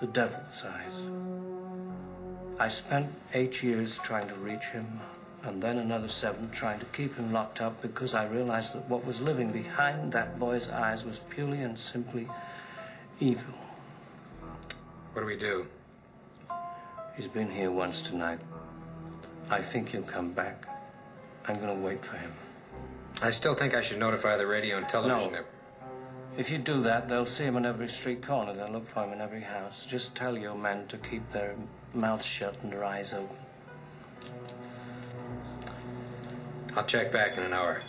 the devil's eyes. I spent eight years trying to reach him, and then another seven trying to keep him locked up because I realized that what was living behind that boy's eyes was purely and simply evil. What do we do? He's been here once tonight. I think he'll come back. I'm going to wait for him. I still think I should notify the radio and television. No. If you do that, they'll see him on every street corner. They'll look for him in every house. Just tell your men to keep their mouths shut and their eyes open. I'll check back in an hour.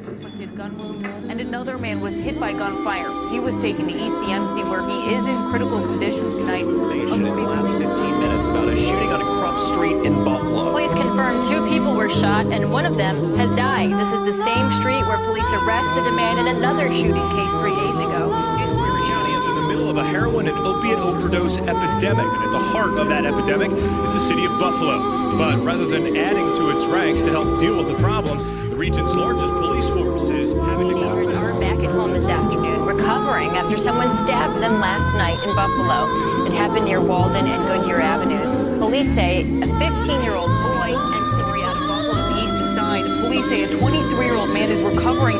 Self-inflicted gun wound, and another man was hit by gunfire. He was taken to ECMC where he is in critical condition tonight. Information in the last 15 minutes about a shooting on Crump Street in Buffalo. Police confirm two people were shot and one of them has died. This is the same street where police arrested a man in another shooting case three days ago. Erie County is in the middle of a heroin and opiate overdose epidemic, and at the heart of that epidemic is the city of Buffalo. But rather than adding to its ranks to help deal with the problem, region's largest police force is having to are back at home this afternoon, recovering after someone stabbed them last night in Buffalo. It happened near Walden and Goodyear Avenues. Police say a 15-year-old boy and story out of Buffalo's east side. Police say a 23-year-old man is recovering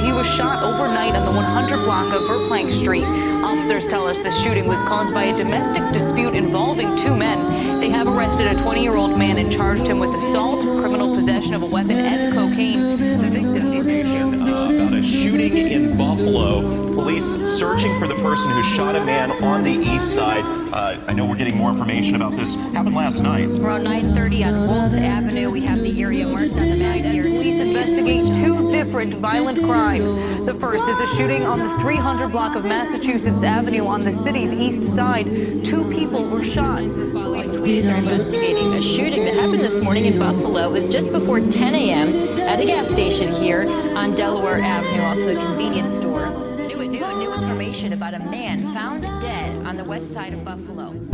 he was shot overnight on the 100 block of Verplank Street. Officers tell us the shooting was caused by a domestic dispute involving two men. They have arrested a 20-year-old man and charged him with assault, criminal possession of a weapon, and cocaine. About in Buffalo. Police searching for the person who shot a man on the east side. Uh, I know we're getting more information about this. Happened last night. Around 9:30 on Wolf Avenue, we have the area marked on the map here. Police investigate two different violent crimes. The first is a shooting on the 300 block of Massachusetts Avenue on the city's east side. Two people were shot. Police tweeted they're investigating a shooting that happened this morning in Buffalo. It was just before 10 a.m. at a gas station here on Delaware Avenue, also a convenience store. New noon, new information about a man found dead on the west side of Buffalo.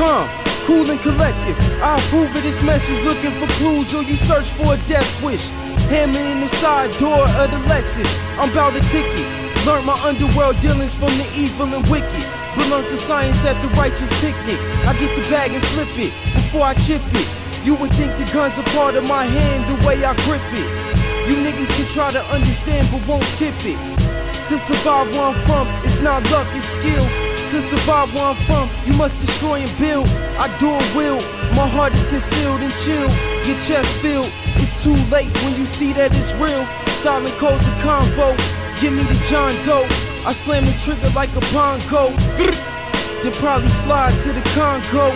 Calm, cool and collective. I approve of this message, looking for clues or you search for a death wish. Hammer in the side door of the Lexus. I'm about to ticket. Learned my underworld dealings from the evil and wicked. But the science at the righteous picnic. I get the bag and flip it before I chip it. You would think the gun's a part of my hand the way I grip it. You niggas can try to understand but won't tip it. To survive where I'm from, it's not luck, it's skill. To survive where I'm from, you must destroy and build. I do it will. My heart is concealed and chill. Your chest filled. It's too late when you see that it's real. Silent codes a convo. Give me the John Doe. I slam the trigger like a bongo. Then probably slide to the Congo.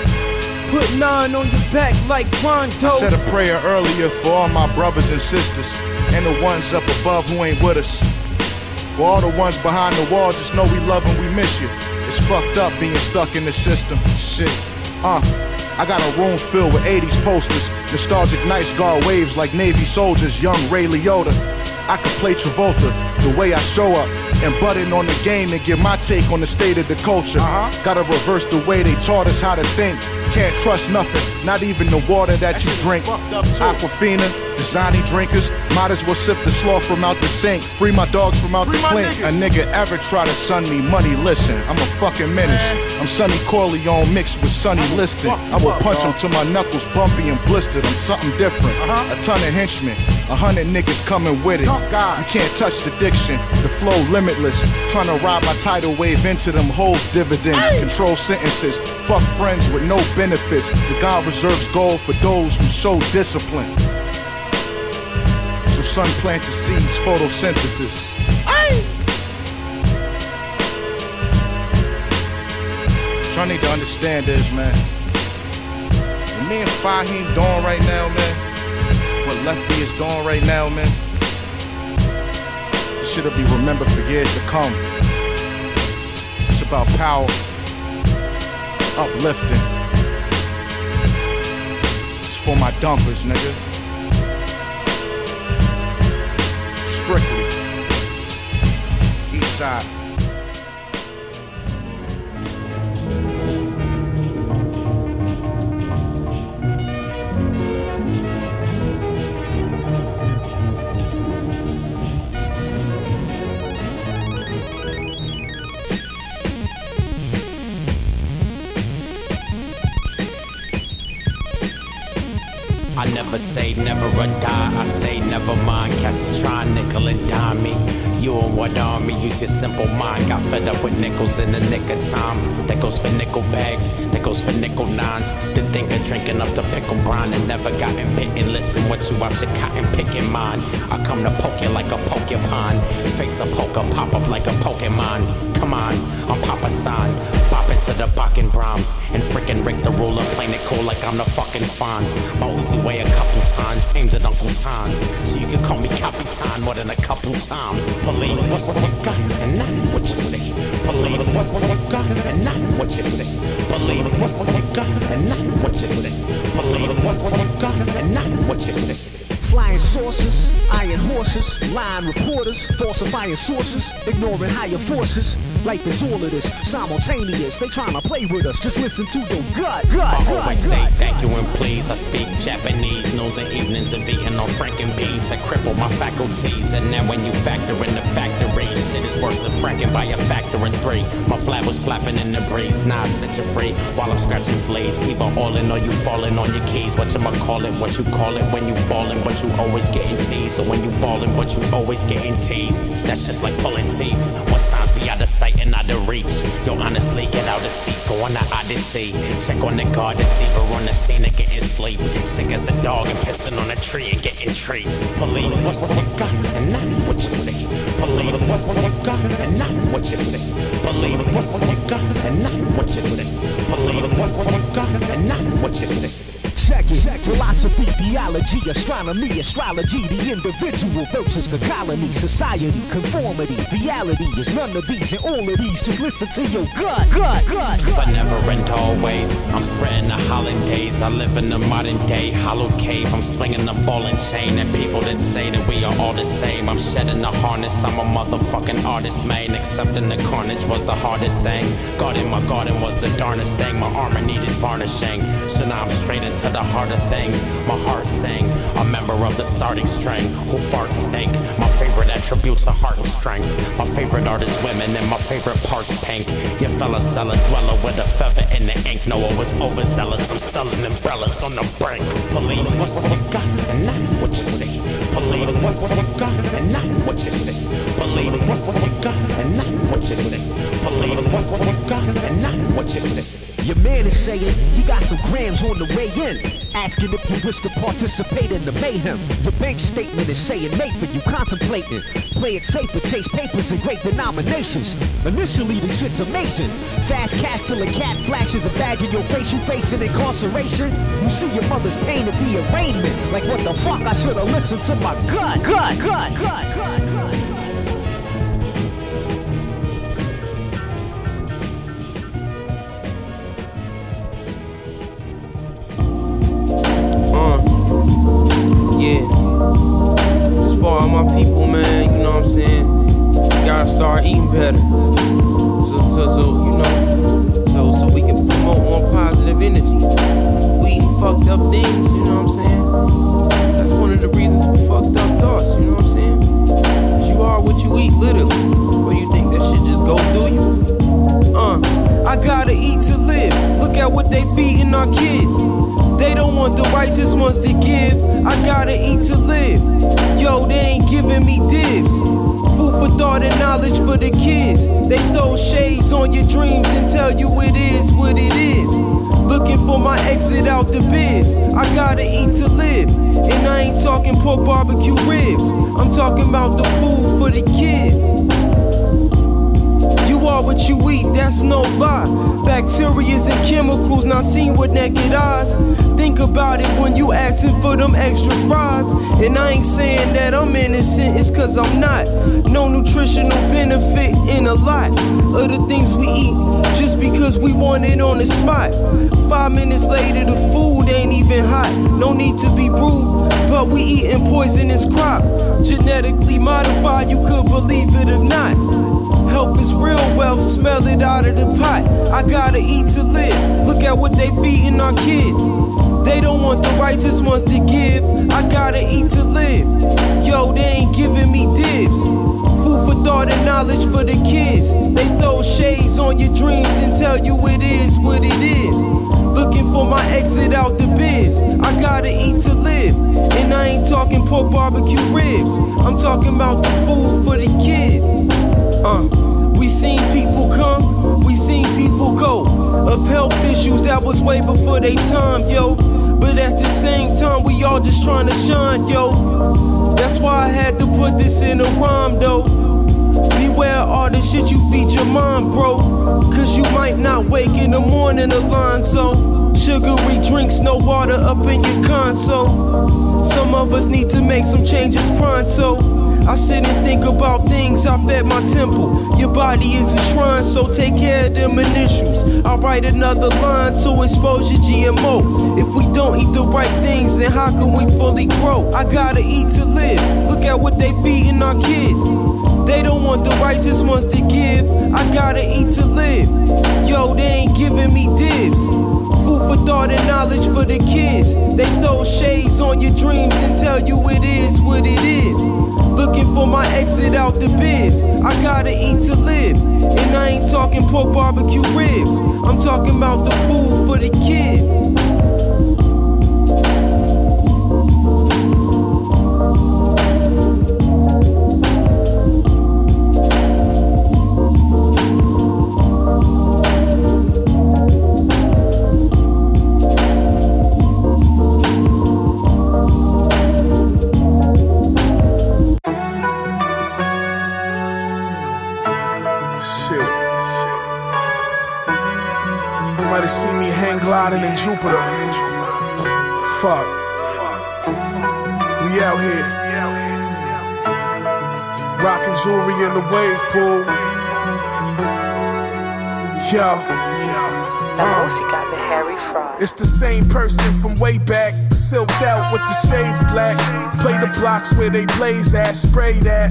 Put nine on your back like Rondo. I said a prayer earlier for all my brothers and sisters and the ones up above who ain't with us. For all the ones behind the wall, just know we love and we miss you. Fucked up being stuck in the system. Shit. Uh. I got a room filled with 80s posters. Nostalgic nights guard waves like Navy soldiers, young Ray Liotta. I could play Travolta the way I show up and butt in on the game and give my take on the state of the culture. Uh-huh. Gotta reverse the way they taught us how to think. Can't trust nothing, not even the water that, you drink. Aquafina, Dasani drinkers, might as well sip the slaw from out the sink. Free my dogs from out Free the clink. A nigga ever try to sun me money, listen. I'm a fucking menace. I'm Sonny Corleone mixed with Sonny Liston. I will up, punch him till my knuckles bumpy and blistered. I'm something different. Uh-huh. A ton of henchmen, a hundred niggas coming with it. You can't touch the diction, the flow limitless. Trying to ride my tidal wave into them whole dividends. Control sentences, fuck friends with no benefits. The God reserves gold for those who show discipline. So sun plant the seeds, photosynthesis. So I need to understand this, man. Me and Fahim doing right now, man. What Lefty is doing right now, man. Shit'll be remembered for years to come. It's about power, uplifting. It's for my dumpers, nigga. Strictly. East side. I never say never a die. I say never mind. Cats try nickel and dime me. You and what army? Use your simple mind. Got fed up with nickels in the nick of time. That goes for nickel bags. That goes for nickel nines. The think of drinking up the pickle brine and never gotten bitten. Listen, what you out your cotton picking mine. I come to poke you like a porcupine. Face a poker, pop up like a Pokemon. Come on, I'm Papa San. Pop into the Bakken Brahms. And freaking Rick the ruler, playing it cool like I'm the fucking Fonz. My Uzi weigh a couple times, aimed at Uncle Tom's. So you can call me Capitan more than a couple times. Believe what's what you got and not what you say. Believe what's what you got and not what you say. Believe what's what you got and not what you say. Believe what's what you got and not what you say. Flying saucers, iron horses, lying reporters, falsifying sources, ignoring higher forces. Life is all of this, simultaneous. They trying to play with us. Just listen to your gut, gut, I gut, always say gut. thank you and please. I speak Japanese, and evenings of eating on Franken beans had crippled my faculties. And now when you factor in the factory, shit is worse than fracking by a factor in three. My flag was flapping in the breeze, now I set you free while I'm scratching fleas. Either all in or you falling on your keys. What you call it, what you call it when you ballin', but you always getting teased. Or when you ballin', but you always getting teased. That's just like pulling teeth. When signs be out of sight and out of reach. Yo, honestly, get out of seat, go on the odyssey. Check on the guard, deceiver on the scene and getting sleep. Sick as a dog and pissing on a tree and getting treats. Believe what's what you got and not what you say. Believe what's what you got and not what you say. Believe what's what you got and not what you say. Believe what's what you got and not what you say. Check it. Philosophy, theology, astronomy, astrology, the individual versus the colony, society, conformity, reality is none of these and all of these. Just listen to your gut, gut, gut, But gut. never and always, I'm spreading the hollandaise. I live in the modern day hollow cave. I'm swinging the ball and chain, and people that say that we are all the same. I'm shedding the harness. I'm a motherfucking artist, man. Accepting the carnage was the hardest thing. God in my garden was the darnest thing. My armor needed varnishing, so now I'm straight into the heart of things. My heart sang, a member of the starting string who farts stink. My favorite attributes are heart and strength. My favorite art is women, and my favorite part's pink. Your fella seller dweller with a feather in the ink. No, I was overzealous. I'm selling umbrellas on the brink. Believe what you got and not what you say. Believe what's what you got and not what you say. Believe what's what you got and not what you say. Believe what's what you got and not what you say. Your man is saying he got some grams on the way in. Asking if you wish to participate in the mayhem. Your bank statement is saying mate for you contemplating. Play it safe but chase papers in great denominations. Initially, the shit's amazing. Fast cash till a cat flashes a badge in your face. You facing incarceration. You see your mother's pain at the arraignment. Like what the fuck? I should have listened to my gut, gut, gut, gut, gut, that's no lie. Bacterias and chemicals not seen with naked eyes. Think about it when you asking for them extra fries. And I ain't saying that I'm innocent, it's cause I'm not. No nutritional benefit in a lot of the things we eat just because we want it on the spot. Five minutes later, the food ain't even hot. No need to be rude, but we eating poisonous crop. Genetically modified, you could believe it or not. Health is real wealth, smell it out of the pot. I gotta eat to live. Look at what they feeding our kids. They don't want the righteous ones to give. I gotta eat to live. Yo, they ain't giving me dibs. Food for thought and knowledge for the kids. They throw shades on your dreams and tell you it is what it is. Looking for my exit out the biz. I gotta eat to live. And I ain't talking pork barbecue ribs. I'm talking about the food for the kids. Uh, we seen people come, we seen people go. Of health issues that was way before they time, yo. But at the same time, we all just trying to shine, yo. That's why I had to put this in a rhyme, though. Beware all the shit you feed your mind, bro. Cause you might not wake in the morning, Alonzo. Sugary drinks, no water up in your console. Some of us need to make some changes pronto. I sit and think about things I fed my temple. Your body is a shrine, so take care of them initials. I'll write another line to expose your GMO. If we don't eat the right things, then how can we fully grow? I gotta eat to live. Look at what they feeding our kids. They don't want the righteous ones to give. I gotta eat to live. Yo, they ain't giving me dibs. Food for thought and knowledge for the kids. They throw shades on your dreams and tell you it is what it is. Looking for my exit out the biz. I gotta eat to live. And I ain't talking pork barbecue ribs. I'm talking about the food for the kids. Gliding in Jupiter. Fuck. We out here. Rocking jewelry in the wave pool. Yo. Uh, she got the Harry Fry. it's the same person from way back, silked out with the shades black. Play the blocks where they blaze at, spray that.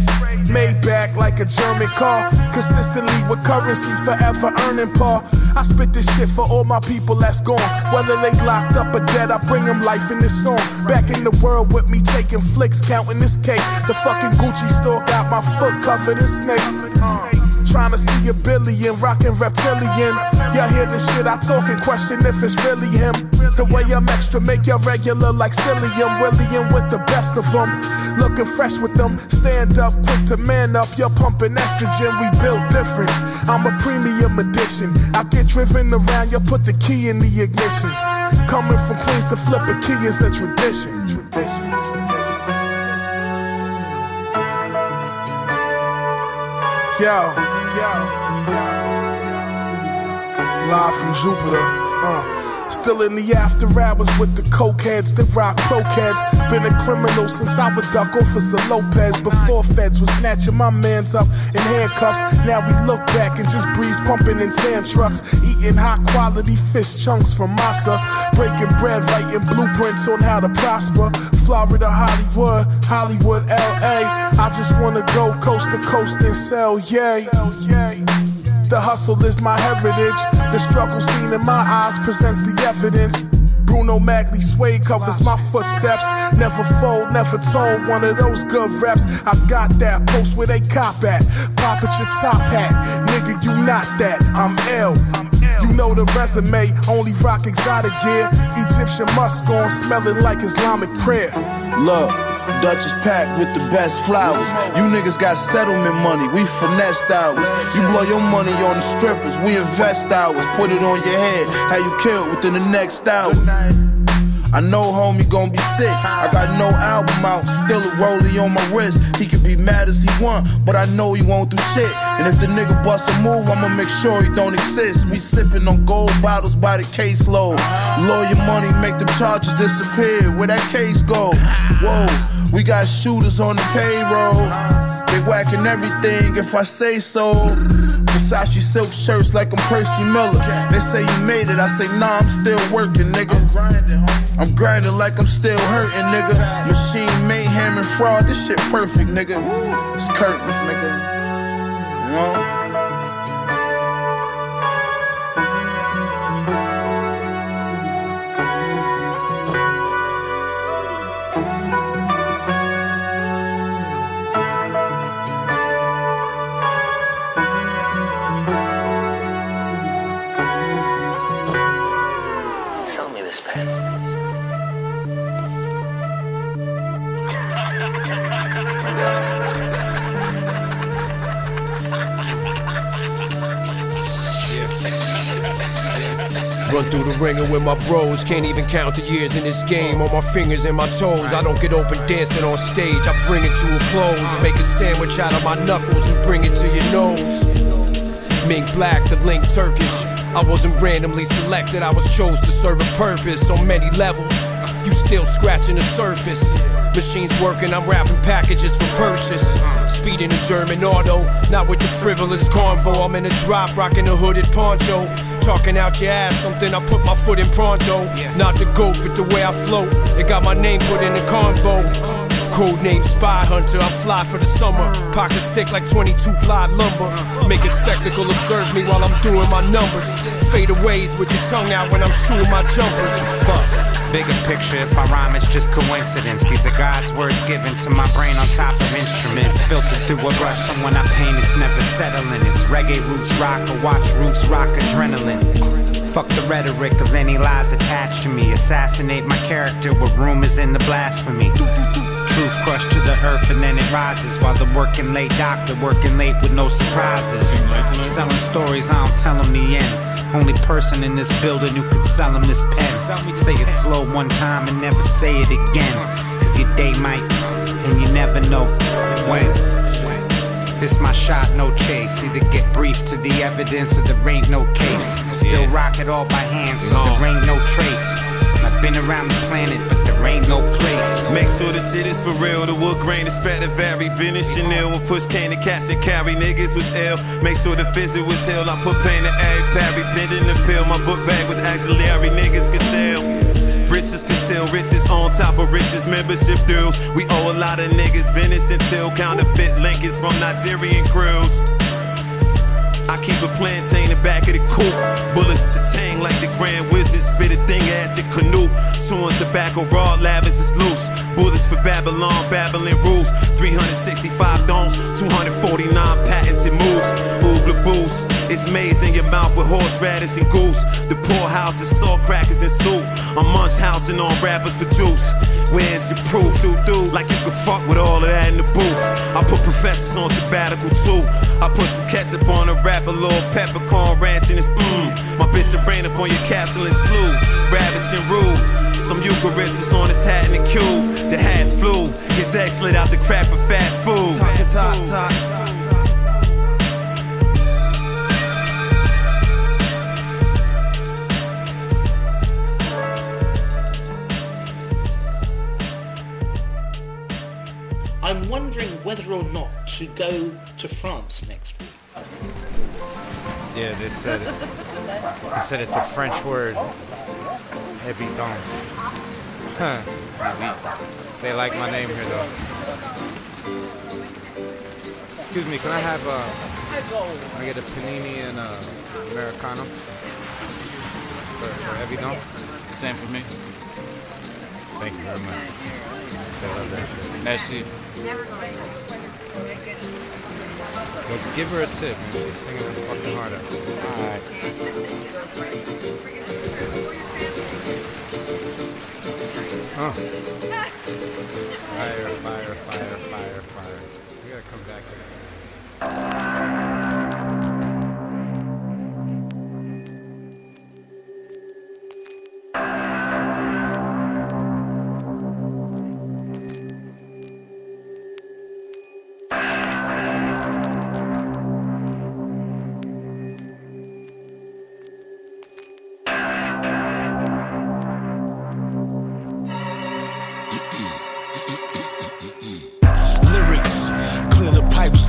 Made back like a German car, consistently with currency, forever earning par. I spit this shit for all my people that's gone. Whether they locked up or dead, I bring them life in this song. Back in the world with me taking flicks, counting this cake. The fucking Gucci store got my foot covered in snake. Uh. Trying to see a billion, rockin' reptilian. Y'all hear the shit I talk and question if it's really him. The way I'm extra, make y'all regular like Cillian. William with the best of them. Looking fresh with them. Stand up, quick to man up. You're pumping estrogen, we built different. I'm a premium edition. I get driven around, you put the key in the ignition. Coming from Queens to flip a key is a tradition. Tradition, tradition. Yo, yo, yo, Live from Jupiter, uh. Still in the after hours with the cokeheads, the rock croquettes. Been a criminal since I would duck Officer Lopez. Before feds was snatching my mans up in handcuffs. Now we look back and just breeze pumping in sand trucks. Eating high quality fish chunks from Massa. Breaking bread, writing blueprints on how to prosper. Florida, Hollywood, Hollywood, LA. I just wanna go coast to coast and sell, yay. The hustle is my heritage. The struggle seen in my eyes presents the evidence. Bruno Magli suede covers my footsteps. Never fold, never told one of those good reps. I got that post where they cop at. Pop at your top hat. Nigga, you not that. I'm L. You know the resume, only rock exotic gear. Egyptian musk on, smelling like Islamic prayer. Look. Dutch is packed with the best flowers. You niggas got settlement money, we finessed ours. You blow your money on the strippers, we invest ours. Put it on your head, how you kill within the next hour. I know homie gon' be sick. I got no album out, still a rollie on my wrist. He can be mad as he want, but I know he won't do shit. And if the nigga bust a move, I'ma make sure he don't exist. We sippin' on gold bottles by the caseload. Lawyer money make the charges disappear. Where that case go? Whoa. We got shooters on the payroll. They whacking everything if I say so. Versace silk shirts like I'm Percy Miller. They say you made it, I say nah, I'm still working, nigga. I'm grinding like I'm still hurting, nigga. Machine mayhem and fraud, this shit perfect, nigga. It's curtains, nigga. You know? Ringer with my bros. Can't even count the years in this game. On my fingers and my toes. I don't get open dancing on stage. I bring it to a close. Make a sandwich out of my knuckles and bring it to your nose. Mink black, the link Turkish. I wasn't randomly selected, I was chose to serve a purpose on many levels. You still scratching the surface. Machines working, I'm wrapping packages for purchase. Speeding a German auto, not with the frivolous convo. I'm in a drop, rocking a hooded poncho. Talking out your ass, something I put my foot in pronto. Not the goat, but the way I float. It got my name put in the convo. Code name Spy Hunter, I'm fly for the summer. Pocket stick like 22 ply lumber. Make a spectacle, observe me while I'm doing my numbers. Fade aways with the tongue out when I'm shooting my jumpers. Fuck. Bigger picture, if I rhyme, it's just coincidence. These are God's words given to my brain on top of instruments. Filtered through a brush, someone I paint, it's never settling. It's reggae roots rock, or watch roots rock adrenaline. Fuck the rhetoric of any lies attached to me. Assassinate my character with rumors in the blasphemy. Truth crushed to the earth and then it rises While the working late doctor working late with no surprises Selling stories, I don't tell them the end only person in this building who could sell him this pen. Say it slow one time and never say it again. Cause your day might, and you never know when. This my shot, no chase. Either get brief to the evidence or there ain't no case. Still rock it all by hand, so there ain't no trace. I've been around the planet, but there ain't no place. Make sure the shit is for real. The wood grain is better vary. Vintage Chanel when push came to cats and carry niggas was ill. Make sure the visit was hell. I put pain to every parry. Bending the pill. My book bag was auxiliary. Niggas could tell. Riches conceal riches on top of riches. Membership dues. We owe a lot of niggas. Venice until counterfeit Lincolns from Nigerian crews. I keep a plantain in the back of the coupe. Bullets to tang like the Grand Wizard. Spit a thing at your canoe. Chewing tobacco, raw lavish is loose. Bullets for Babylon, babbling rules. 365 domes, 249 patented moves. Move the boost. It's maize in your mouth with horseradish and goose. The poorhouse is salt crackers and soup. I'm munch housing on rappers for juice. Where's your proof? Do do like you can fuck with all of that in the booth. I put professors on sabbatical too. I put some ketchup on a rap, a little peppercorn ranch and it's mmm. My bishop ran up on your castle and slew. Ravish and rude. Some Eucharist was on his hat in the cube. The hat flew. His ex slid out the crap for fast food. Talk, talk, talk. I'm wondering whether or not to go to France next week. Yeah, they said it. They said it's a French word. Evidence. Huh. They like my name here though. Excuse me, can I have uh I get a panini and a Americano for, for Evidence? same for me. Thank you very much. I love that shit. Merci. But give her a tip, man. She's singing her fucking heart out. Alright. Huh. Fire, fire, fire, fire, fire. We gotta come back here.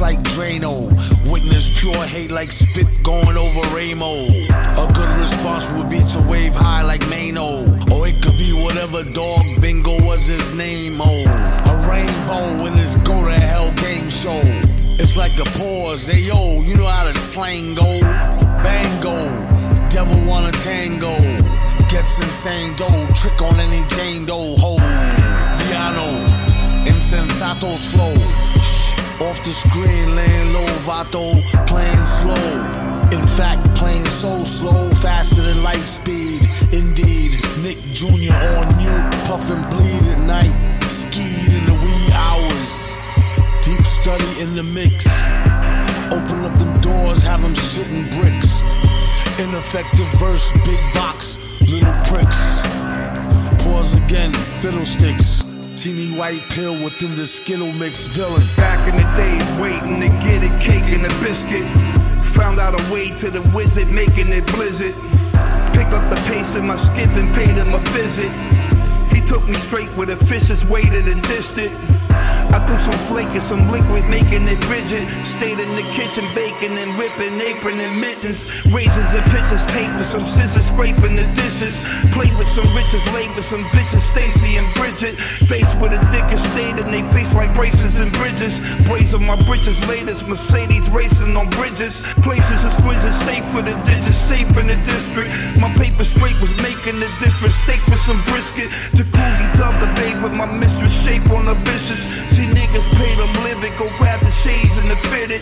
Like Drano. Witness pure hate like spit going over Ramo. A good response would be to wave high like Mano. Or it could be whatever dog bingo was his name. Oh, a rainbow in this go to hell game show. It's like a pause. Hey yo, you know how the slang go. Bango, devil wanna tango. Gets insane dough, trick on any Jane Doe. Ho, Viano. Insensatos flow. Off the screen, laying low, Vato, playing slow. In fact, playing so slow, faster than light speed. Indeed, Nick Jr. on mute, puff and bleed at night. Skied in the wee hours. Deep study in the mix. Open up them doors, have them shitting bricks. Ineffective verse, big box, little pricks. Pause again, fiddlesticks. Teeny white pill within the Skittle mix villain. Back in the days, waiting to get a cake and a biscuit. Found out a way to the wizard, making it blizzard. Pick up the pace in my skip and paid him a visit. He took me straight where the fishes waited and dished it. I threw some flake and some liquid, making it rigid. Stayed in the kitchen, baking and whipping, apron and mittens. Razors and pitchers, tape with some scissors, scraping the dishes. Played with some riches, laid with some bitches, Stacy and Bridget. Faced with a and stayed in they face like braces and bridges. Blaze on my britches, latest Mercedes racing on bridges. Places exquisite, safe for the digits, safe in the district. My paper straight was making a difference. Steak with some brisket. Jacuzzi tub the babe with my mistress, shape on the vicious. See niggas pay them live it, go grab the shades and the fitted.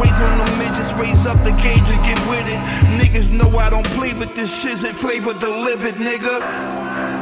Raise on the midgets, raise up the cage and get with it. Niggas know I don't play with this shit, it flavor delivered, nigga.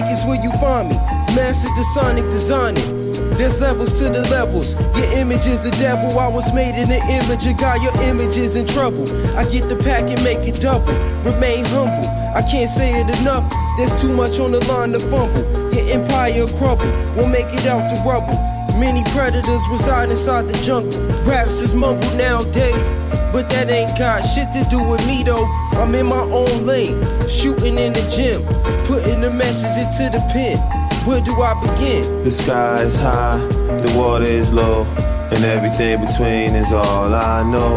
Is where you find me. Mastered the sonic designing. There's levels to the levels. Your image is a devil. I was made in the image of God. Your image is in trouble. I get the pack and make it double. Remain humble. I can't say it enough. There's too much on the line to fumble. Your empire crumble. Won't make it out the rubble. Many predators reside inside the jungle. Raps is mumbled nowadays, but that ain't got shit to do with me though. I'm in my own lane, shooting in the gym, putting the message into the pen. Where do I begin? The sky is high, the water is low, and everything between is all I know.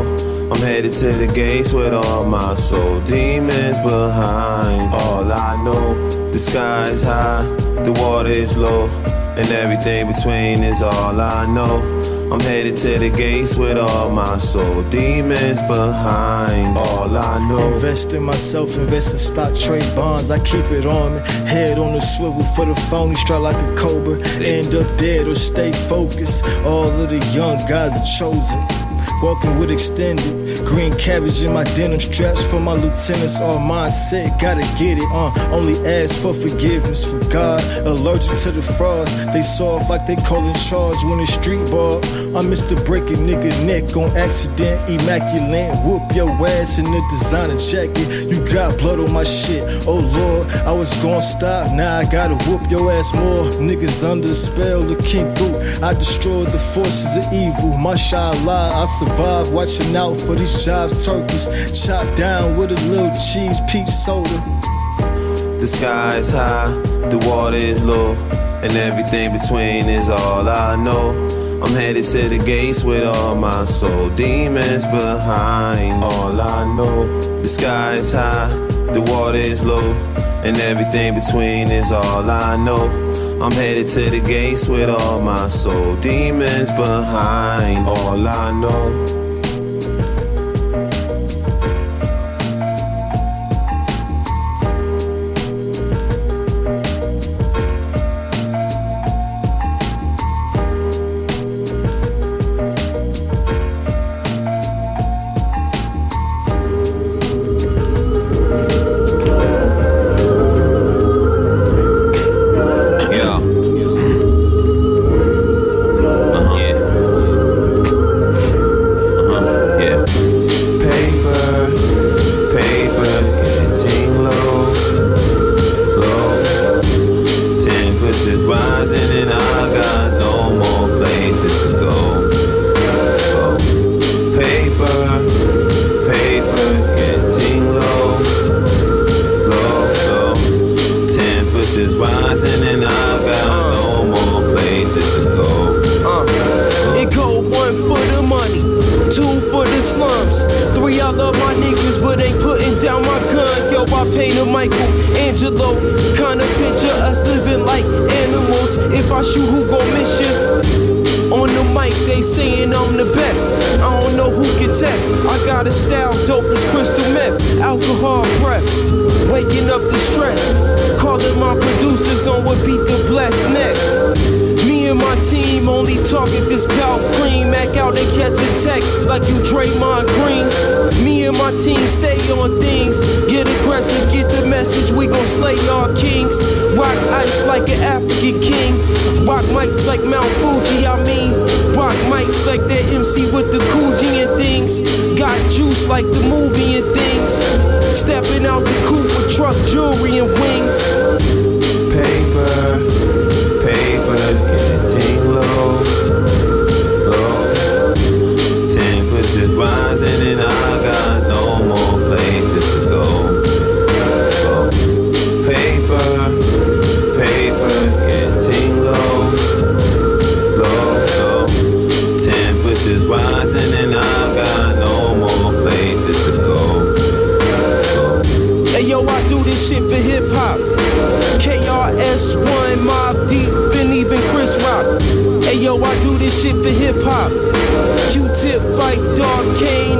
I'm headed to the gates with all my soul demons behind. All I know, the sky is high, the water is low, and everything between is all I know. I'm headed to the gates with all my soul demons behind. All I know. Invest in myself, invest in stock trade bonds. I keep it on me. Head on the swivel for the phony, strike like a cobra. End up dead or stay focused. All of the young guys are chosen. Walking with extended green cabbage in my denim straps for my lieutenants. All mindset, gotta get it. Uh, only ask for forgiveness for God. Allergic to the frauds, they soft like they callin' charge when it's street ball. I'm Mr. break a nigga neck on accident. Immaculate, whoop your ass in the designer jacket. You got blood on my shit. Oh Lord, I was gonna stop. Now I gotta whoop your ass more. Niggas under spell of King Boo. I destroyed the forces of evil. Mashallah, I survived survive watching out for these jive turkeys. Chopped down with a little cheese, peach soda. The sky is high, the water is low, and everything between is all I know. I'm headed to the gates with all my soul demons behind. All I know, the sky is high, the water is low, and everything between is all I know. I'm headed to the gates with all my soul demons behind. All I know.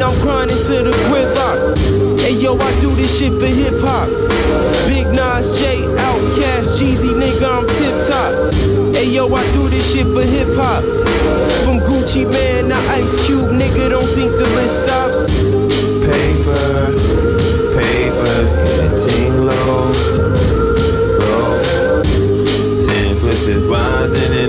I'm grinding to the gridlock. Hey yo, I do this shit for hip hop. Big Nas J, Outkast, Jeezy, nigga, I'm tip top. Hey yo, I do this shit for hip hop. From Gucci Mane to Ice Cube, nigga, don't think the list stops. Paper, papers getting low, bro. Ten is rising.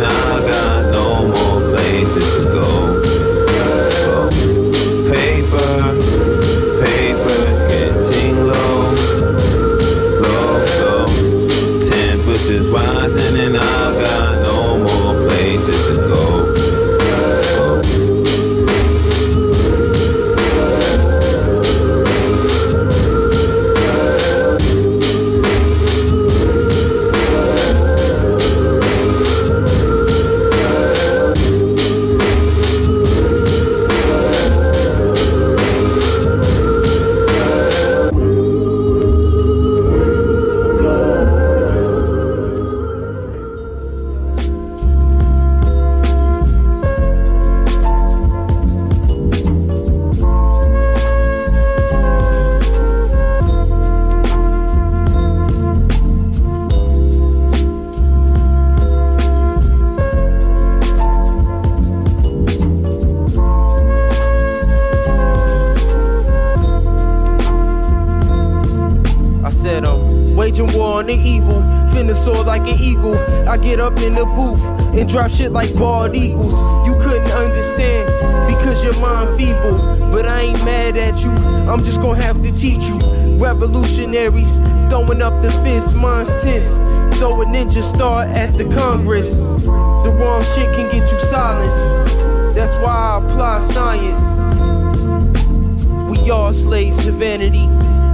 We all slaves to vanity.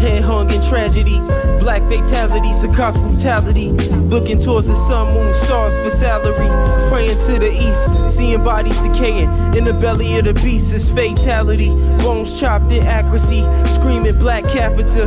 Head hung in tragedy. Black fatalities, the cost brutality. Looking towards the sun, moon, stars for salary. Praying to the east, seeing bodies decaying. In the belly of the beast is fatality. Bones chopped in accuracy. Screaming black capita.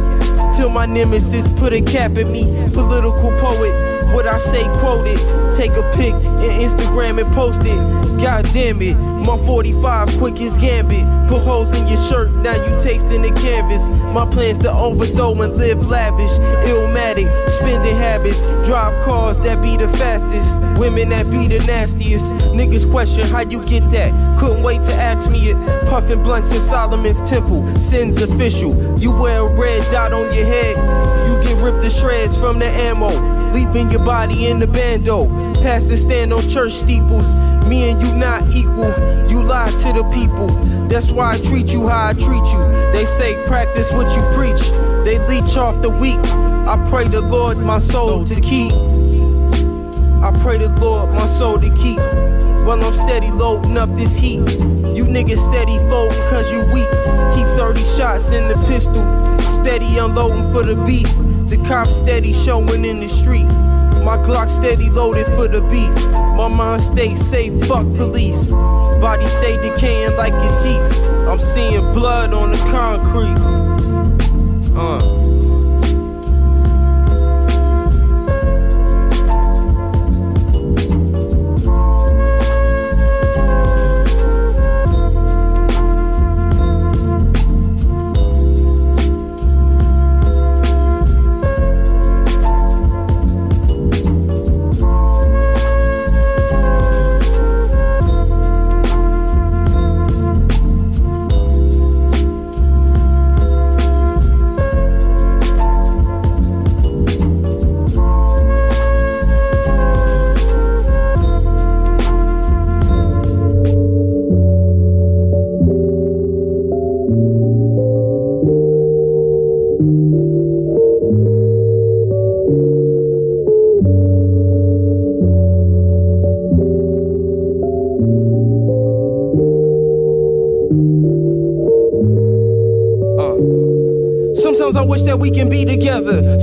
Till my nemesis put a cap at me. Political poet. What I say, quote it. Take a pic and Instagram and post it. God damn it, my 45 quick as gambit. Put holes in your shirt, now you tasting the canvas. My plans to overthrow and live lavish. Illmatic, spending habits. Drive cars that be the fastest. Women that be the nastiest. Niggas question how you get that. Couldn't wait to ask me it. Puffin' blunts in Solomon's temple. Sins official. You wear a red dot on your head. You get ripped to shreds from the ammo leaving your body in the bando. Pastors stand on church steeples. Me and you not equal. You lie to the people. That's why I treat you how I treat you. They say practice what you preach. They leech off the weak. I pray the Lord my soul to keep. I pray the Lord my soul to keep. While I'm steady loading up this heat. You niggas steady fold cause you weak. Keep 30 shots in the pistol. Steady unloading for the beef. The cops steady showing in the street. My Glock steady loaded for the beef. My mind stay safe, fuck police. Body stay decaying like your teeth. I'm seeing blood on the concrete. Uh.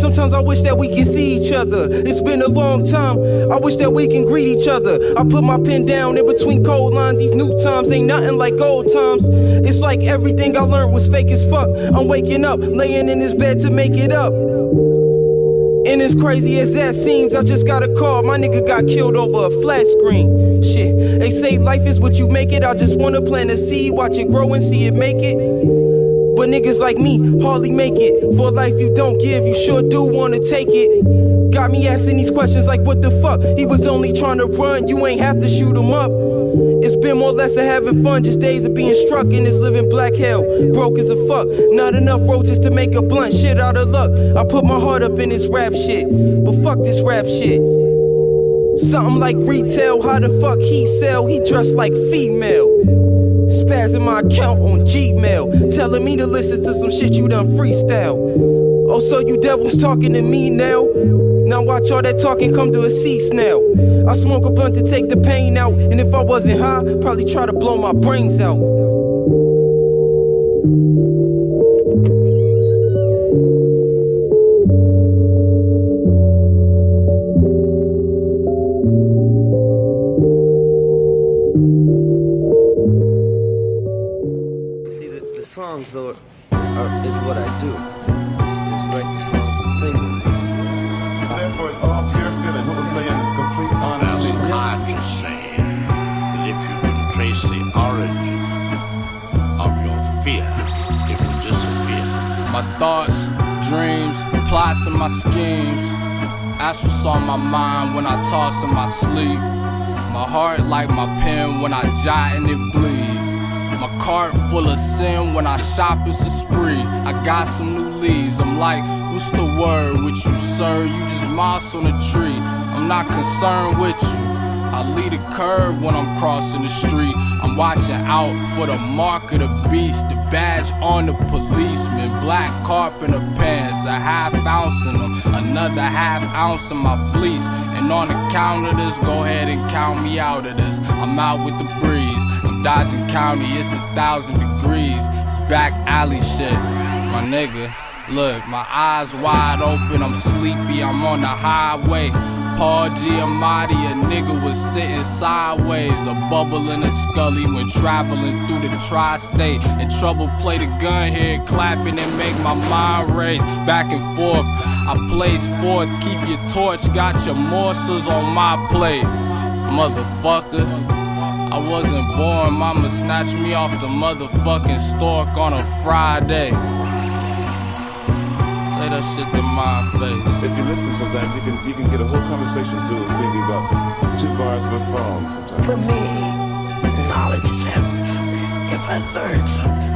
Sometimes I wish that we can see each other. It's been a long time. I wish that we can greet each other. I put my pen down in between cold lines. These new times ain't nothing like old times. It's like everything I learned was fake as fuck. I'm waking up, laying in this bed to make it up. And as crazy as that seems, I just got a call. My nigga got killed over a flat screen. Shit, they say life is what you make it. I just wanna plant a seed, watch it grow and see it make it. Niggas like me hardly make it. For life you don't give, you sure do wanna take it. Got me asking these questions like, what the fuck? He was only trying to run, you ain't have to shoot him up. It's been more or less of having fun, just days of being struck in this living black hell. Broke as a fuck, not enough roaches to make a blunt shit out of luck. I put my heart up in this rap shit, but fuck this rap shit. Something like retail, how the fuck he sell? He dressed like female. Spazzing my account on Gmail, telling me to listen to some shit you done freestyle. Oh, so you devils talking to me now? Now watch all that talking come to a cease now. I smoke a blunt to take the pain out, and if I wasn't high, probably try to blow my brains out. Thoughts, dreams, plots, and my schemes. That's what's on my mind when I toss in my sleep. My heart like my pen when I jot and it bleed. My cart full of sin when I shop, it's a spree. I got some new leaves. I'm like What's the word with you, sir? You just moss on a tree. I'm not concerned with you. I lead a curve when I'm crossing the street. I'm watching out for the mark of the beast, badge on the policeman, black carpenter pants, a half ounce in them, another half ounce in my fleece. And on the count of this, go ahead and count me out of this. I'm out with the breeze. I'm dodging county, it's a thousand degrees. It's back alley shit, my nigga. Look, my eyes wide open, I'm sleepy, I'm on the highway. Paul Giamatti, a nigga was sitting sideways, a bubble in a scully when traveling through the tri-state. And trouble play the gun here, clapping and make my mind race back and forth. I place forth, keep your torch, got your morsels on my plate, motherfucker. I wasn't born, mama snatched me off the motherfucking stork on a Friday. Say that shit to my face. If you listen, sometimes you can you can get a whole conversation through with maybe about two bars of a song. Sometimes. For me, knowledge is heaven. If I learn something,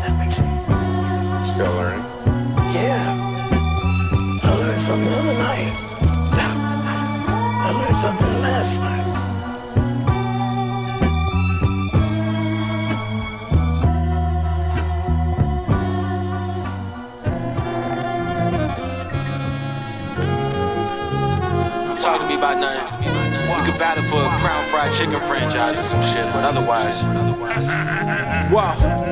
that makes sense. Still learning. Yeah. I learned something the other night. I learned something last night. Talk to me about nothing. Could battle for a Crown Fried Chicken franchise or some shit, but otherwise. Wow.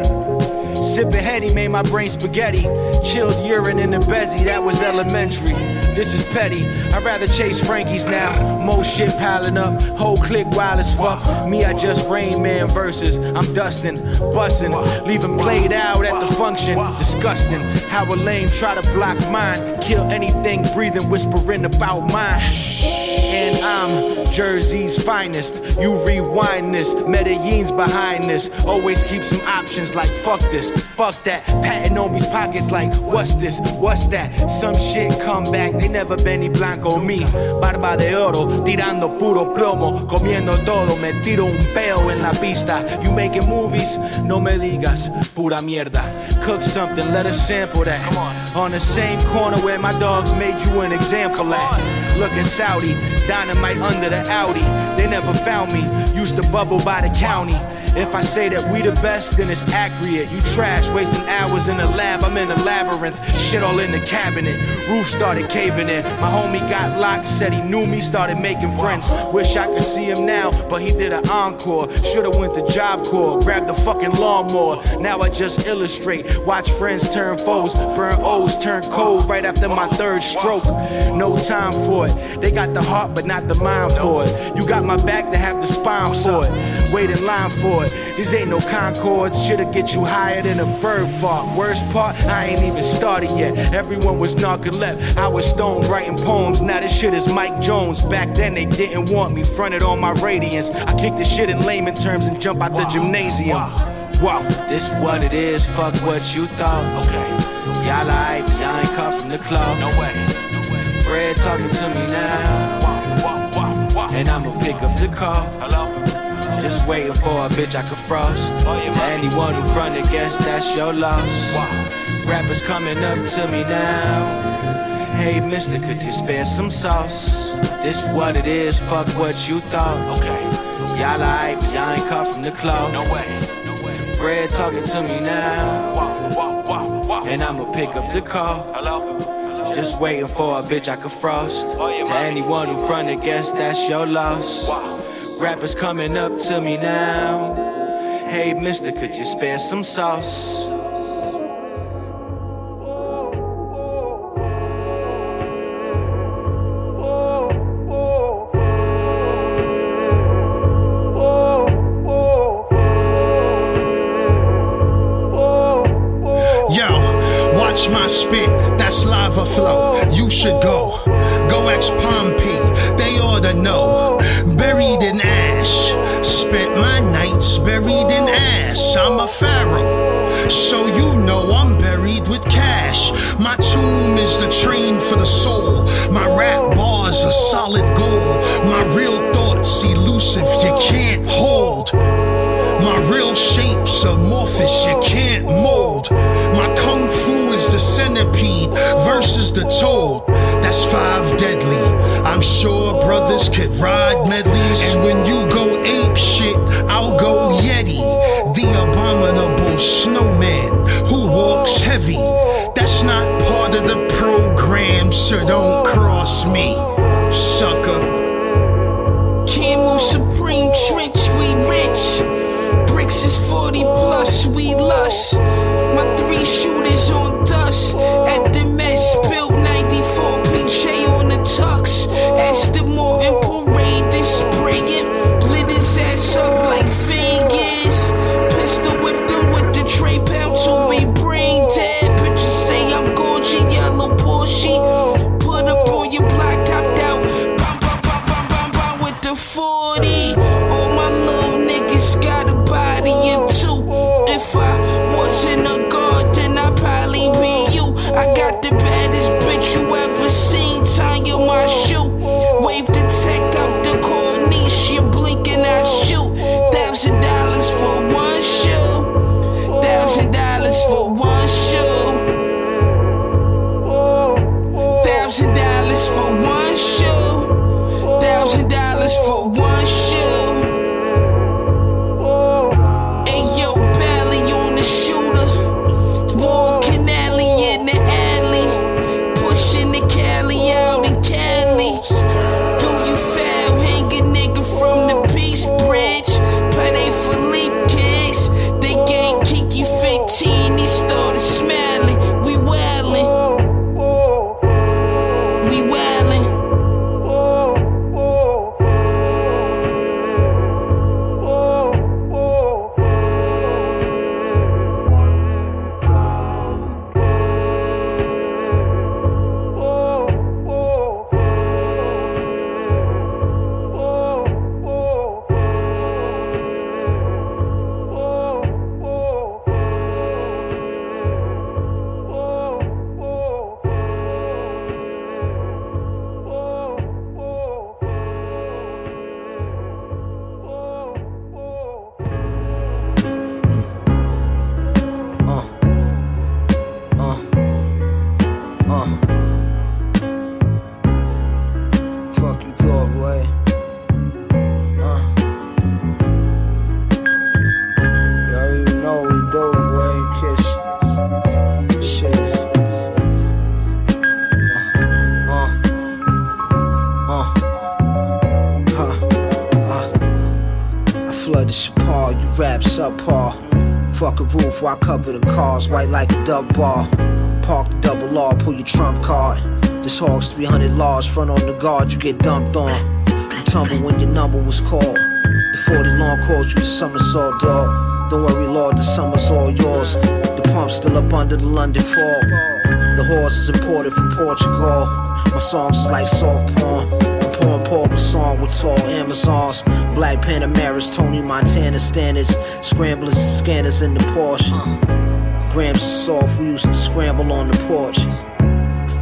Sipping Henny made my brain spaghetti. Chilled urine in the bezzy, that was elementary. This is petty. I'd rather chase Frankie's now. More shit piling up. Whole click wild as fuck. Me, I just Rain Man verses. I'm dusting, busting, leaving played out at the function. Disgusting. How a lame try to block mine. Kill anything breathing, whispering about mine. And I'm Jersey's finest. You rewind this, Medellin's behind this. Always keep some options like fuck this, fuck that. Patting on me's pockets like what's this, what's that. Some shit come back, they never been Benny Blanco me. Barba de oro, tirando puro plomo, comiendo todo. Me tiro un peo en la pista. You making movies? No me digas, pura mierda. Cook something, let us sample that. On the same corner where my dogs made you an example at. Looking Saudi, dynamite under the Audi. They never found me, used to bubble by the county. If I say that we the best, then it's accurate. You trash, wasting hours in the lab. I'm in a labyrinth, shit all in the cabinet. Roof started caving in. My homie got locked, said he knew me, started making friends. Wish I could see him now, but he did an encore. Should've went to Job Corps, grabbed the fucking lawnmower. Now I just illustrate, watch friends turn foes, burn O's turn cold right after my third stroke. No time for it. They got the heart, but not the mind for it. You got my back to have the spine for it. Wait in line for it. These ain't no Concords, shit'll get you higher than a bird fart. Worst part, I ain't even started yet. Everyone was narcoleptic. I was stoned writing poems. Now this shit is Mike Jones. Back then they didn't want me fronted on my radiance. I kick the shit in layman terms and jump out the gymnasium. Wow, this what it is. Fuck what you thought. Okay, y'all like y'all ain't come from the club. No way. Bread talking to me now. And I'ma pick up the call. Hello. Just waiting for a bitch I could frost. Oh, to anyone who front, I guess that's your loss. Rappers coming up to me now. Hey, mister, could you spare some sauce? This what it is, fuck what you thought. Okay. Y'all like, y'all ain't come from the club. No way. Bread talking to me now. And I'ma pick up the call. Hello. Just waiting for a bitch I could frost. Oh, to anyone who front, I guess that's your loss. Rappers coming up to me now. Hey, mister, could you spare some sauce? Solid gold. My real thoughts elusive, you can't hold. My real shapes amorphous, you can't mold. My kung fu is is the centipede versus the toad. That's five deadly. I'm sure brothers could ride medleys. And when you go ape shit, I'll go Yeti. The abominable snowman who walks heavy. That's not part of the program, so don't 40 plus, subpar. Fuck a roof I cover the cars, white like a duck ball. Park double R, pull your trump card. This hog's 300 large, front on the guard, you get dumped on. You tumble when your number was called. The 40 long calls you a somersault dog. Don't worry, Lord, the summer's all yours. The pump's still up under the London fog. The horse is imported from Portugal. My songs is like soft porn. I'm pouring song with tall Amazons. Black Panameras, Tony Montana standards. Scramblers and scanners in the Porsche. Grams of soft, we used to scramble on the porch.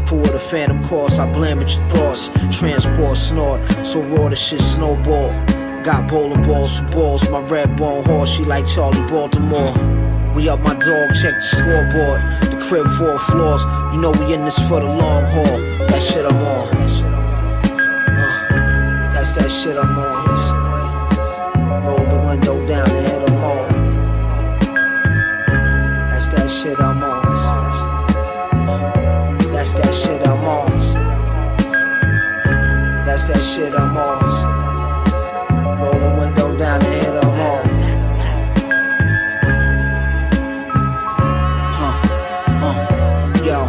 For a phantom cost, I blame it your thoughts. Transport snort, so raw the shit snowball. Got bowling balls for balls, my red bone horse, she like Charlie Baltimore. We up my dog, check the scoreboard. The crib four floors, you know we in this for the long haul. That shit I'm on. Shit I'm on. Roll the window down and hit 'em all. That's that shit I'm on. That's that shit I'm on. That's that shit I'm on. Roll the window down and hit 'em all. Huh, uh, yo,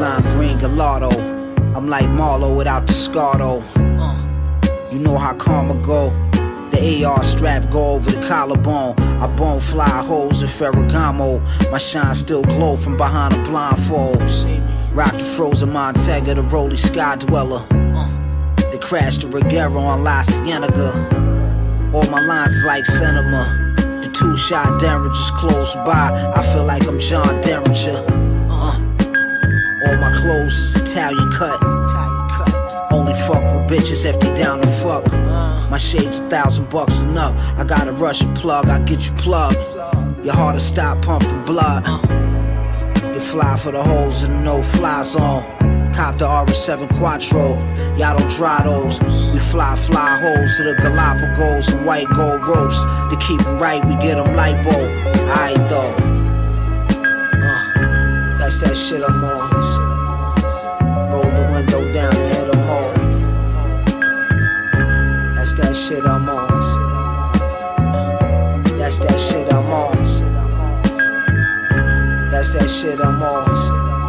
lime green gelato. I'm like Marlo without the. Uh, you know how karma go. The AR strap go over the collarbone. I bone fly holes in Ferragamo. My shine still glow from behind the blindfolds. Rock the frozen Montega, the roly Sky Dweller. They crashed the Regera on La Cienega. All my lines like cinema. The two shot Derringers close by. I feel like I'm John Derringer. Uh, all my clothes is Italian cut. Only fuck with bitches if they down to fuck. My shades a thousand bucks and up. I gotta a plug, I get you plugged. Your heart to stop pumping blood. You fly for the holes in the no fly zone. Cop the RS7 Quattro, y'all don't try those. We fly, fly holes to the Galapagos and white gold ropes. To keep 'em right, we get 'em lipo. Aight though. Uh, that's that shit I'm on. Shit I'm on. That's that shit I'm on. That's that shit I'm on.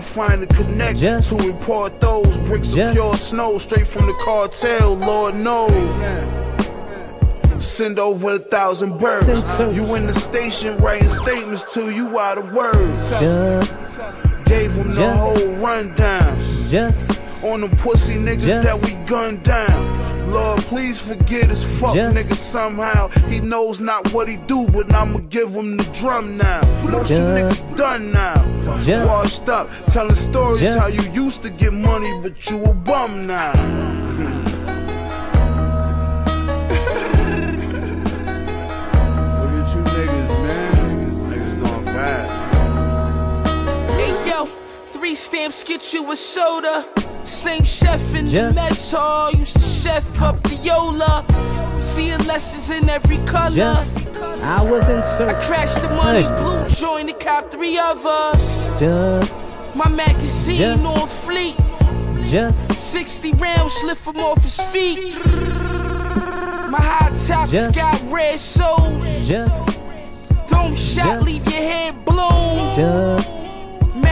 I find a connection Just- to import those bricks of pure snow straight from the cartel, Lord knows. Send over a thousand birds. You in the station writing statements to you out of words. Just- Gave them the whole rundown. Just on them pussy niggas Just- that we gunned down. Lord, please forget this fuck Just- nigga somehow. He knows not what he do, but I'ma give him the drum now. Most you Just- niggas done now. Just- Washed up, telling stories Just- how you used to get money, but you a bum now. Look at you niggas, man. Niggas doing bad. Hey yo, three stamps get you a soda. Same chef in the Just- mess hall used to chef up the Yola. Seeing lessons in every color. Just- I was in I crashed the money blue joint and cop three of us. Just, My magazine Just- on fleet. just, 60 rounds slip from off his feet. My high tops Just- got red soles. just, Dome shot, Just- leave your head blown. just,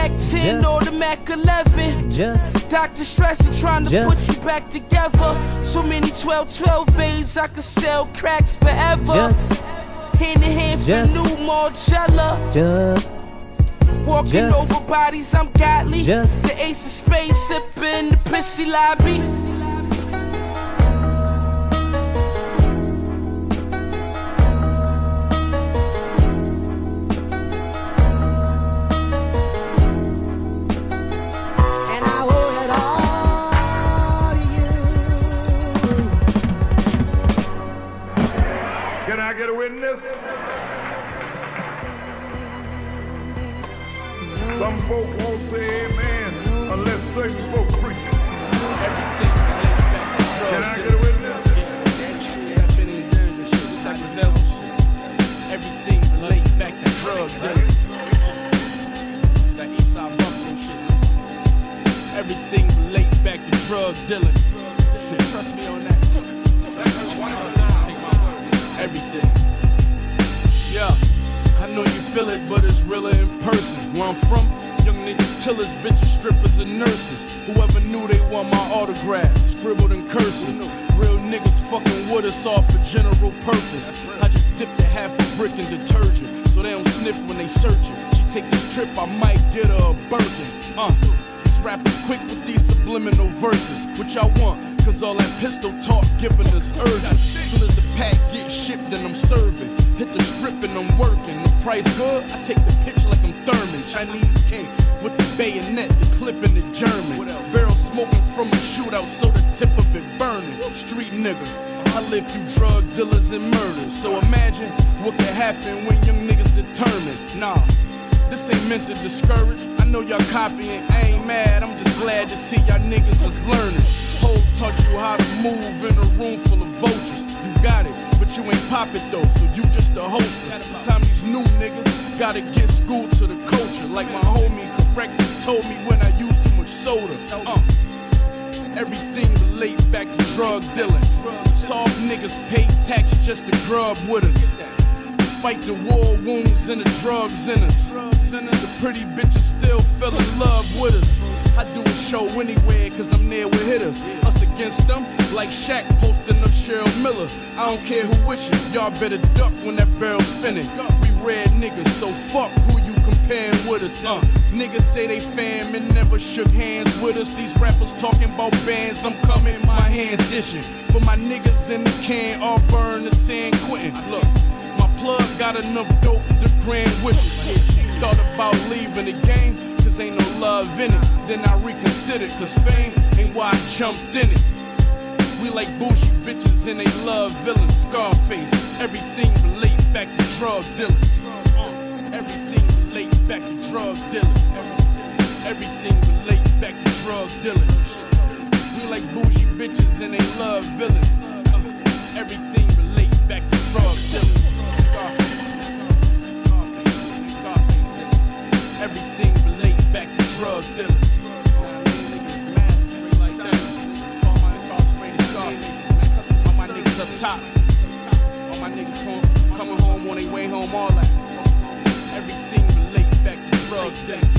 Mac 10 Just- or the Mac 11. just, Dr. Stressing trying to put you back together. So many 12 12 A's, I could sell cracks forever. Just- hand in hand for Just- new Margiela. just, Walking Just- over bodies, I'm godly. Just- the ace of space sipping the pissy lobby. Some folk won't say amen unless certain folk For my niggas in the can, all burn the San Quentin. Look, my plug got enough dope to grant wishes. Thought about leaving the game, cause ain't no love in it. Then I reconsidered, cause fame ain't why I jumped in it. We like bougie bitches and they love villains. Scarface, everything relate back to drug dealing. Uh, everything relate back to drug dealing. Everything relate back to drug dealing. We like bougie bitches and they love villains. Everything relate back to drug dealing. Scarface, Scarface, Scarface. Everything relate back to drug dealing. All my niggas up top. All my niggas home, coming home on their way home, all that. Everything relate back to drug dealing.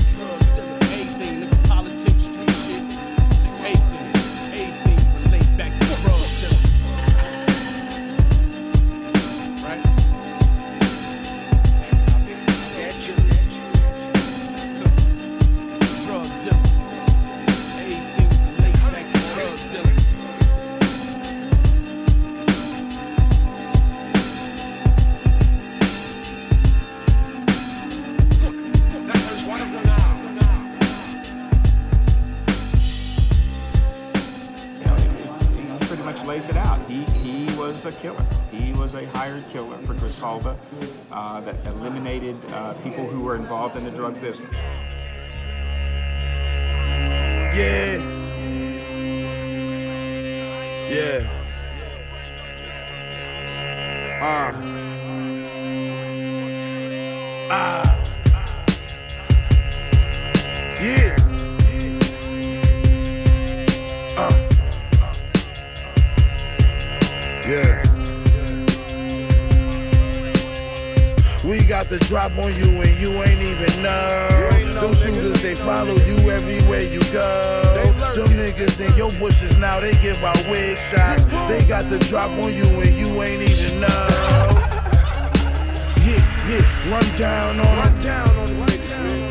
Killer. He was a hired killer for Griselda uh, that eliminated uh, people who were involved in the drug business. Yeah. Yeah. Ah. Ah. Yeah. Uh. Yeah. Got the drop on you and you ain't even know. Them shooters, they follow you everywhere you go. Them niggas in your bushes now, they give out wig shots. They got the drop on you and you ain't even know. Yeah, yeah, run down on them. Run down on them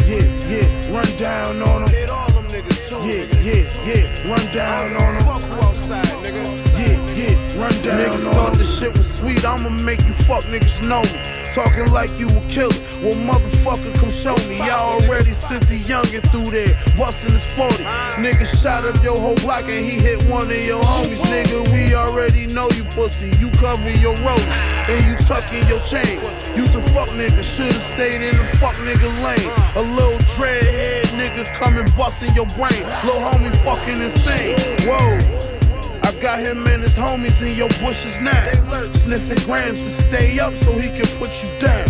Yeah, yeah, run down on them. Hit all them niggas too. Yeah, yeah, yeah, run down on them. Fuck outside, nigga. Yeah, yeah, run down niggas thought the shit was sweet, I'ma make you fuck niggas know me. Talking like you a killer. Well, motherfucker, come show me. Y'all already sent the youngin' through there, bustin' his 40. Nigga shot up your whole block and he hit one of your homies. Nigga, we already know you pussy. You cover your road and you tucking your chain. You some fuck nigga, should've stayed in the fuck nigga lane. A little dreadhead nigga coming busting your brain. Little homie fucking insane. Whoa. I got him and his homies in your bushes now. Sniffing grams to stay up so he can put you down.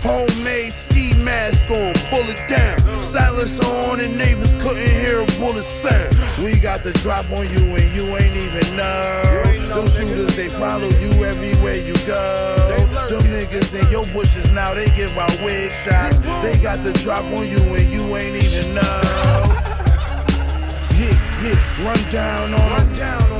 Homemade ski mask on, pull it down. Silence on and neighbors couldn't hear a bullet sound. We got the drop on you and you ain't even know. Them shooters, they follow you everywhere you go. Them niggas in your bushes now, they give out wig shots. They got the drop on you and you ain't even know. Yeah, yeah, run down on them.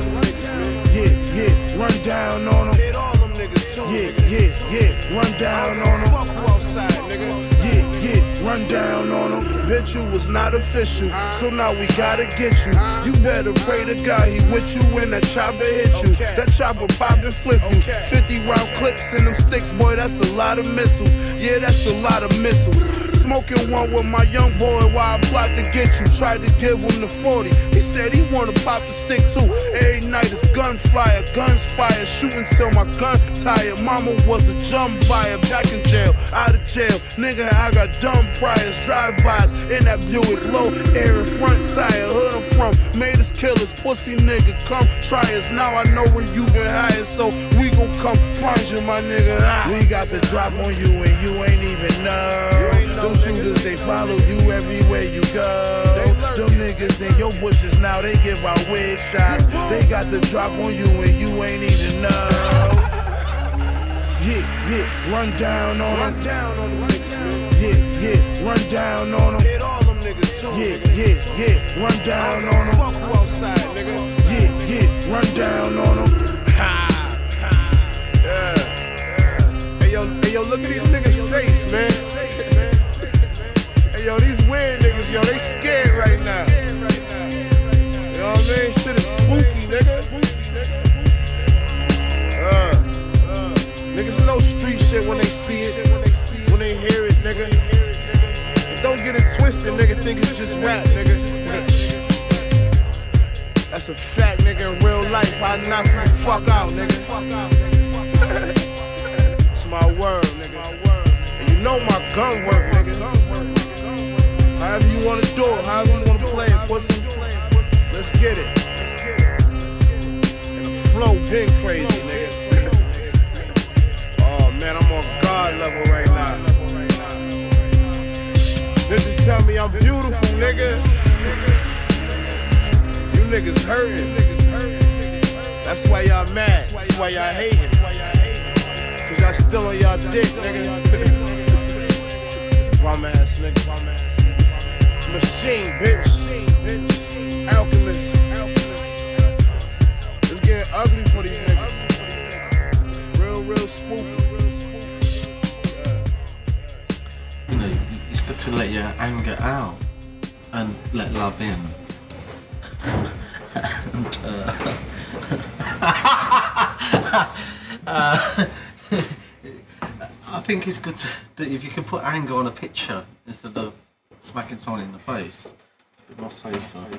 Run down on them. Hit all them niggas too. Yeah, yeah, yeah, run down on them. Fuck who outside, nigga. Yeah, yeah, run down on them. Bet you was not official, so now we gotta get you. You better pray to God he with you when that chopper hit you. That chopper pop and flip you. 50 round clips in them sticks, boy, that's a lot of missiles. Yeah, that's a lot of missiles. Smoking one with my young boy while I plot to get you. Tried to give him the 40. He said he wanna pop the stick too. Every night it's gunfire, guns fire, shooting till my gun tired. Mama was a jump buyer, back in jail, out of jail. Nigga, I got dumb priors, drive-bys in that Buick, low air and front tire. Hood I'm from, made us killers, pussy nigga. Come try us. Now I know where you been hiding, so we gon' come find you, my nigga. Ah. We got the drop on you and you ain't even know. Them shooters, they follow you everywhere you go. Them niggas in your bushes now, they give out wig shots. They got the drop on you and you ain't even know. Yeah, yeah, run down on them. Run down on them. Yeah, yeah, run down on them. Hit all them niggas too. Yeah, yeah, yeah, run down on them. Fuck who outside, nigga. Yeah, yeah, run down on them. Yeah. Hey yo, hey yo, look at these niggas' face, man. Hey yo, these weird niggas, yo, they scared right now. You know what I mean? Shit is spooky, nigga. Uh, niggas know street shit when they see it, when they hear it, nigga. And don't get it twisted, nigga. Think it's just rap, nigga. That's a fact, nigga. In real life, I knock you fuck out, nigga. it's my word, nigga. And you know my gun work, nigga. However you wanna do it, however you wanna play it, pussy. Let's get it. And the flow been crazy, nigga. Oh man, I'm on God level right now. Niggas tell me I'm beautiful, nigga. You niggas hurting. That's why y'all mad. That's why y'all hating. Cause y'all still on y'all dick, nigga. Bum ass nigga. Machine, bitch. Alchemist. It's getting ugly for these niggas. Real, real spooky. you know, it's good to let your anger out and let love in. and, uh, uh, I think it's good to, that if you can put anger on a picture instead of smacking someone in the face, it's a bit more safer. Griselda,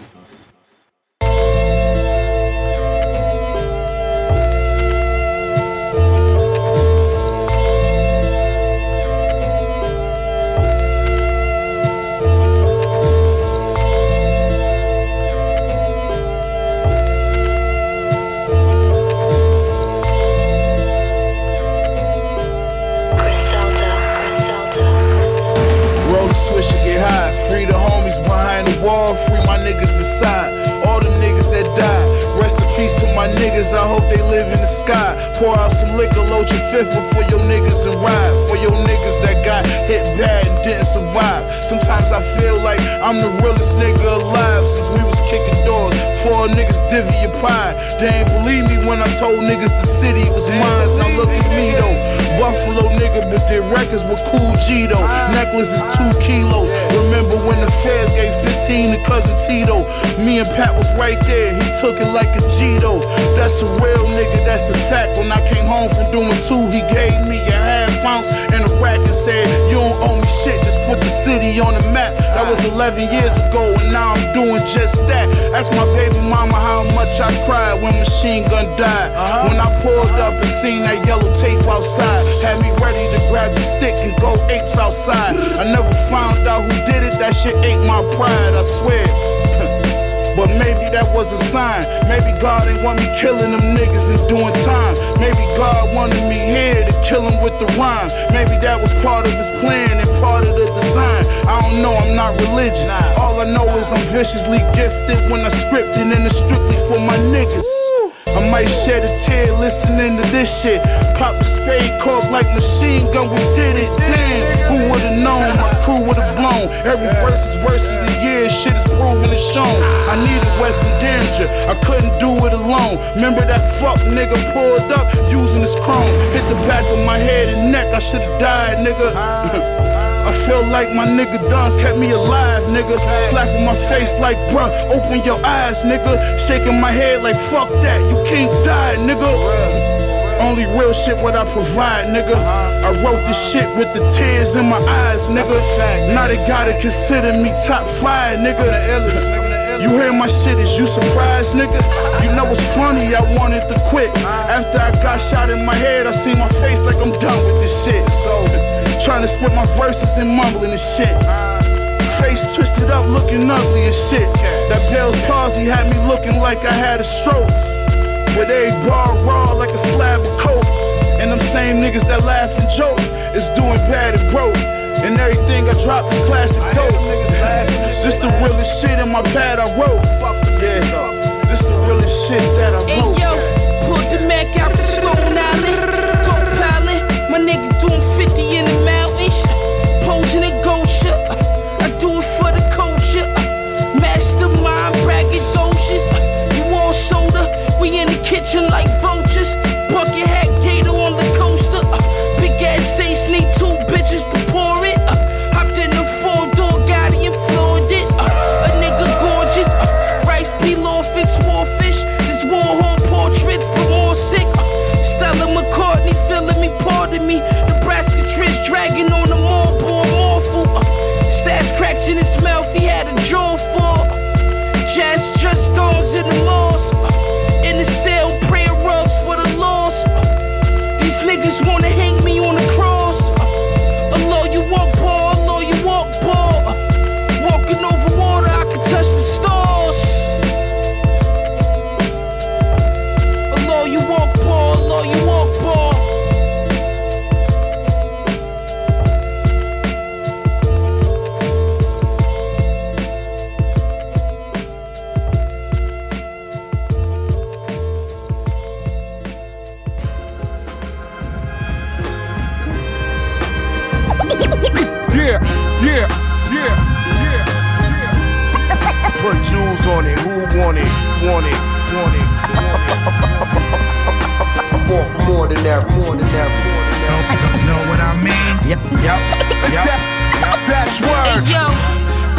behind the wall. Free my niggas inside. All the niggas that died. Peace to my niggas. I hope they live in the sky. Pour out some liquor, load your fifth for your niggas and ride. For your niggas that got hit bad and didn't survive. Sometimes I feel like I'm the realest nigga alive since we was kicking doors. Four niggas divvy your pie. They ain't believe me when I told niggas the city was mine. Now look at me though. Buffalo nigga, but their records were cool G though. Necklace is two kilos. Remember when the feds gave 15 to cousin Tito? Me and Pat was right there. He took it like a G That's a real nigga, that's a fact. When I came home from doing two, he gave me a half ounce and a rack and said, You don't owe me shit, just put the city on the map. That was 11 years ago, and now I'm doing just that. Ask my baby mama how much I cried when Machine Gun died. Uh-huh. When I pulled up and seen that yellow tape outside, had me ready to grab the stick and go apes outside. I never found out who did it, that shit ate my pride, I swear. But maybe that was a sign. Maybe God ain't want me killing them niggas and doing time. Maybe God wanted me here to kill him with the rhyme. Maybe that was part of his plan and part of the design. I don't know, I'm not religious. All I know is I'm viciously gifted when I script it and it's strictly for my niggas. I might shed a tear listening to this shit. Pop the spade cork like machine gun, we did it. Damn, who would've known? My crew would've blown. Every verse is verse of the year, shit is proven and shown. I needed West and Daringer, I couldn't do it alone. Remember that fuck nigga pulled up using his chrome. Hit the back of my head and neck, I should've died, nigga. I feel like my nigga Duns kept me alive, nigga. Slapping my face like, bruh, open your eyes, nigga. Shaking my head like, fuck that, you can't die, nigga. Only real shit what I provide, nigga. I wrote this shit with the tears in my eyes, nigga. Now they gotta consider me top five, nigga. You hear my shit, is you surprised, nigga? You know what's funny, I wanted to quit. After I got shot in my head, I see my face like I'm done with this shit. So, trying to split my verses and mumbling and shit. Face twisted up, looking ugly and shit. That Bell's palsy had me looking like I had a stroke. With every bar raw like a slab of coke. And them same niggas that laugh and joke is doing bad and broke. And everything I drop is classic dope. This the realest shit in my pad I wrote. Yeah, this the realest shit that I Hey wrote. yo, pulled the Mac out the Stone Island. Nigga doing 50 in the mountains. Posing in Gosha, I do it for the culture. Mastermind, braggadocious. You all soda, we in the kitchen like vultures. Bucket hat Stash cracks in his mouth, he had a jaw for. Jazz just stones in the malls. In the cell, More, more than that. More than that. More than that. Know what I mean? Yep, yep, yep. That's word. Hey yo,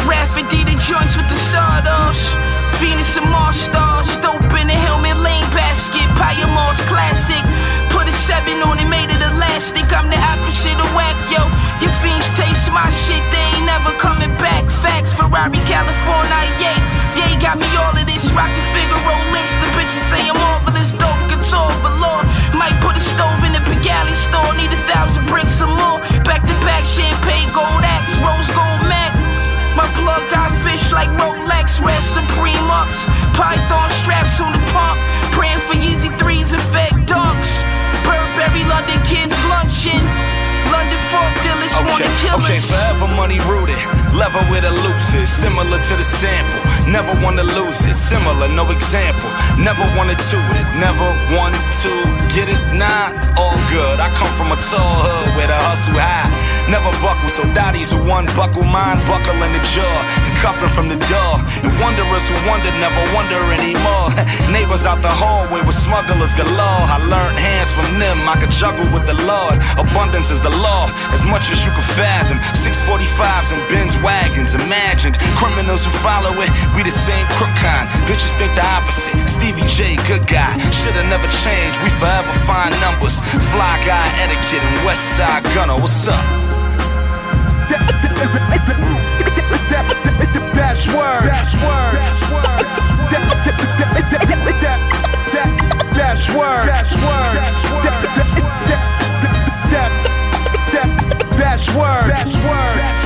Rafford D the joints with the sawdust. Venus and Mars stars, dope in the Helmut Lang basket. Paya Mars classic. Put a seven on it, made it elastic. I'm the opposite of whack, yo. Your fiends taste my shit, they ain't never coming back. Facts, Ferrari, California, yeah. Yeah, got me all of this. Rockin' Figaro links, the bitches say I'm marvelous. Dope guitar, velour. Might put a stove in the Pigalle store. Need a thousand, bring some more. Back to back, champagne, gold axe, rose gold Mac. My plug got fish like Rolex, red Supreme ups. Python straps on the pump. Praying for Yeezy threes and fake dunks. Burberry London kids lunching. London fork dealers wanna kill okay, us. forever money rooted. Level with elusive, similar to the sample. Never wanna lose it, similar, no example. Never wanted to it, never want to get it. Nah, all good. I come from a tall hood where the hustle high. Never buckle, so daddies who one buckle, mine buckle in the jaw and cuffing from the door. And wanderers who wonder never wonder anymore. Neighbors out the hallway with smugglers galore. I learned hands from them, I could juggle with the Lord. Abundance is the law, as much as you can fathom. 645s and Benz wagons, imagined. Criminals who follow it, we the same crook kind. Bitches think the opposite. Stevie J, good guy. Shoulda never changed, we forever find numbers. Fly guy etiquette and West Side Gunner, what's up? That's word. That's word. That's word. That's word. That's word. That's word. That's word. That's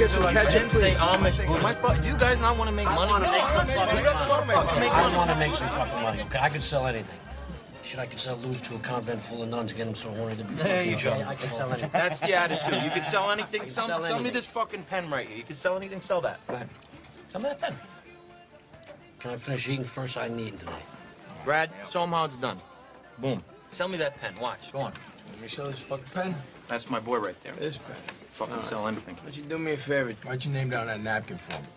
get some I ketchup, didn't say please. Amish. My fu- do you guys not want to make money? wanna make some fucking Who doesn't want to make money? I want to make some fucking money, okay? I can sell anything. Shit, I can sell loot to a convent full of nuns, to get them so horny they'll be There fucking you go. other. I can sell anything. That's the attitude. You can sell anything. Can Sell, sell sell me this fucking pen right here. You can sell anything. Sell that. Go ahead. Sell me that pen. Can I finish eating first? I need today. Brad, show him how it's done. Boom. Sell me that pen. Watch. Go on. Let me sell this fucking pen. That's my boy right there. This pen. Fucking All right. sell anything. Why don't you do me a favor? Write you name down that napkin for me.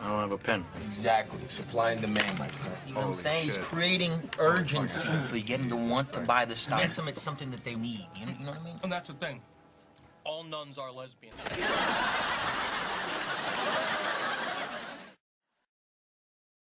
I don't have a pen. Exactly. Supply and demand, my friend. You know what I'm saying? He's creating urgency. for You get them to want to buy the stuff. Gets them it's something that they need. You know, you know what I mean? And that's the thing. All nuns are lesbians.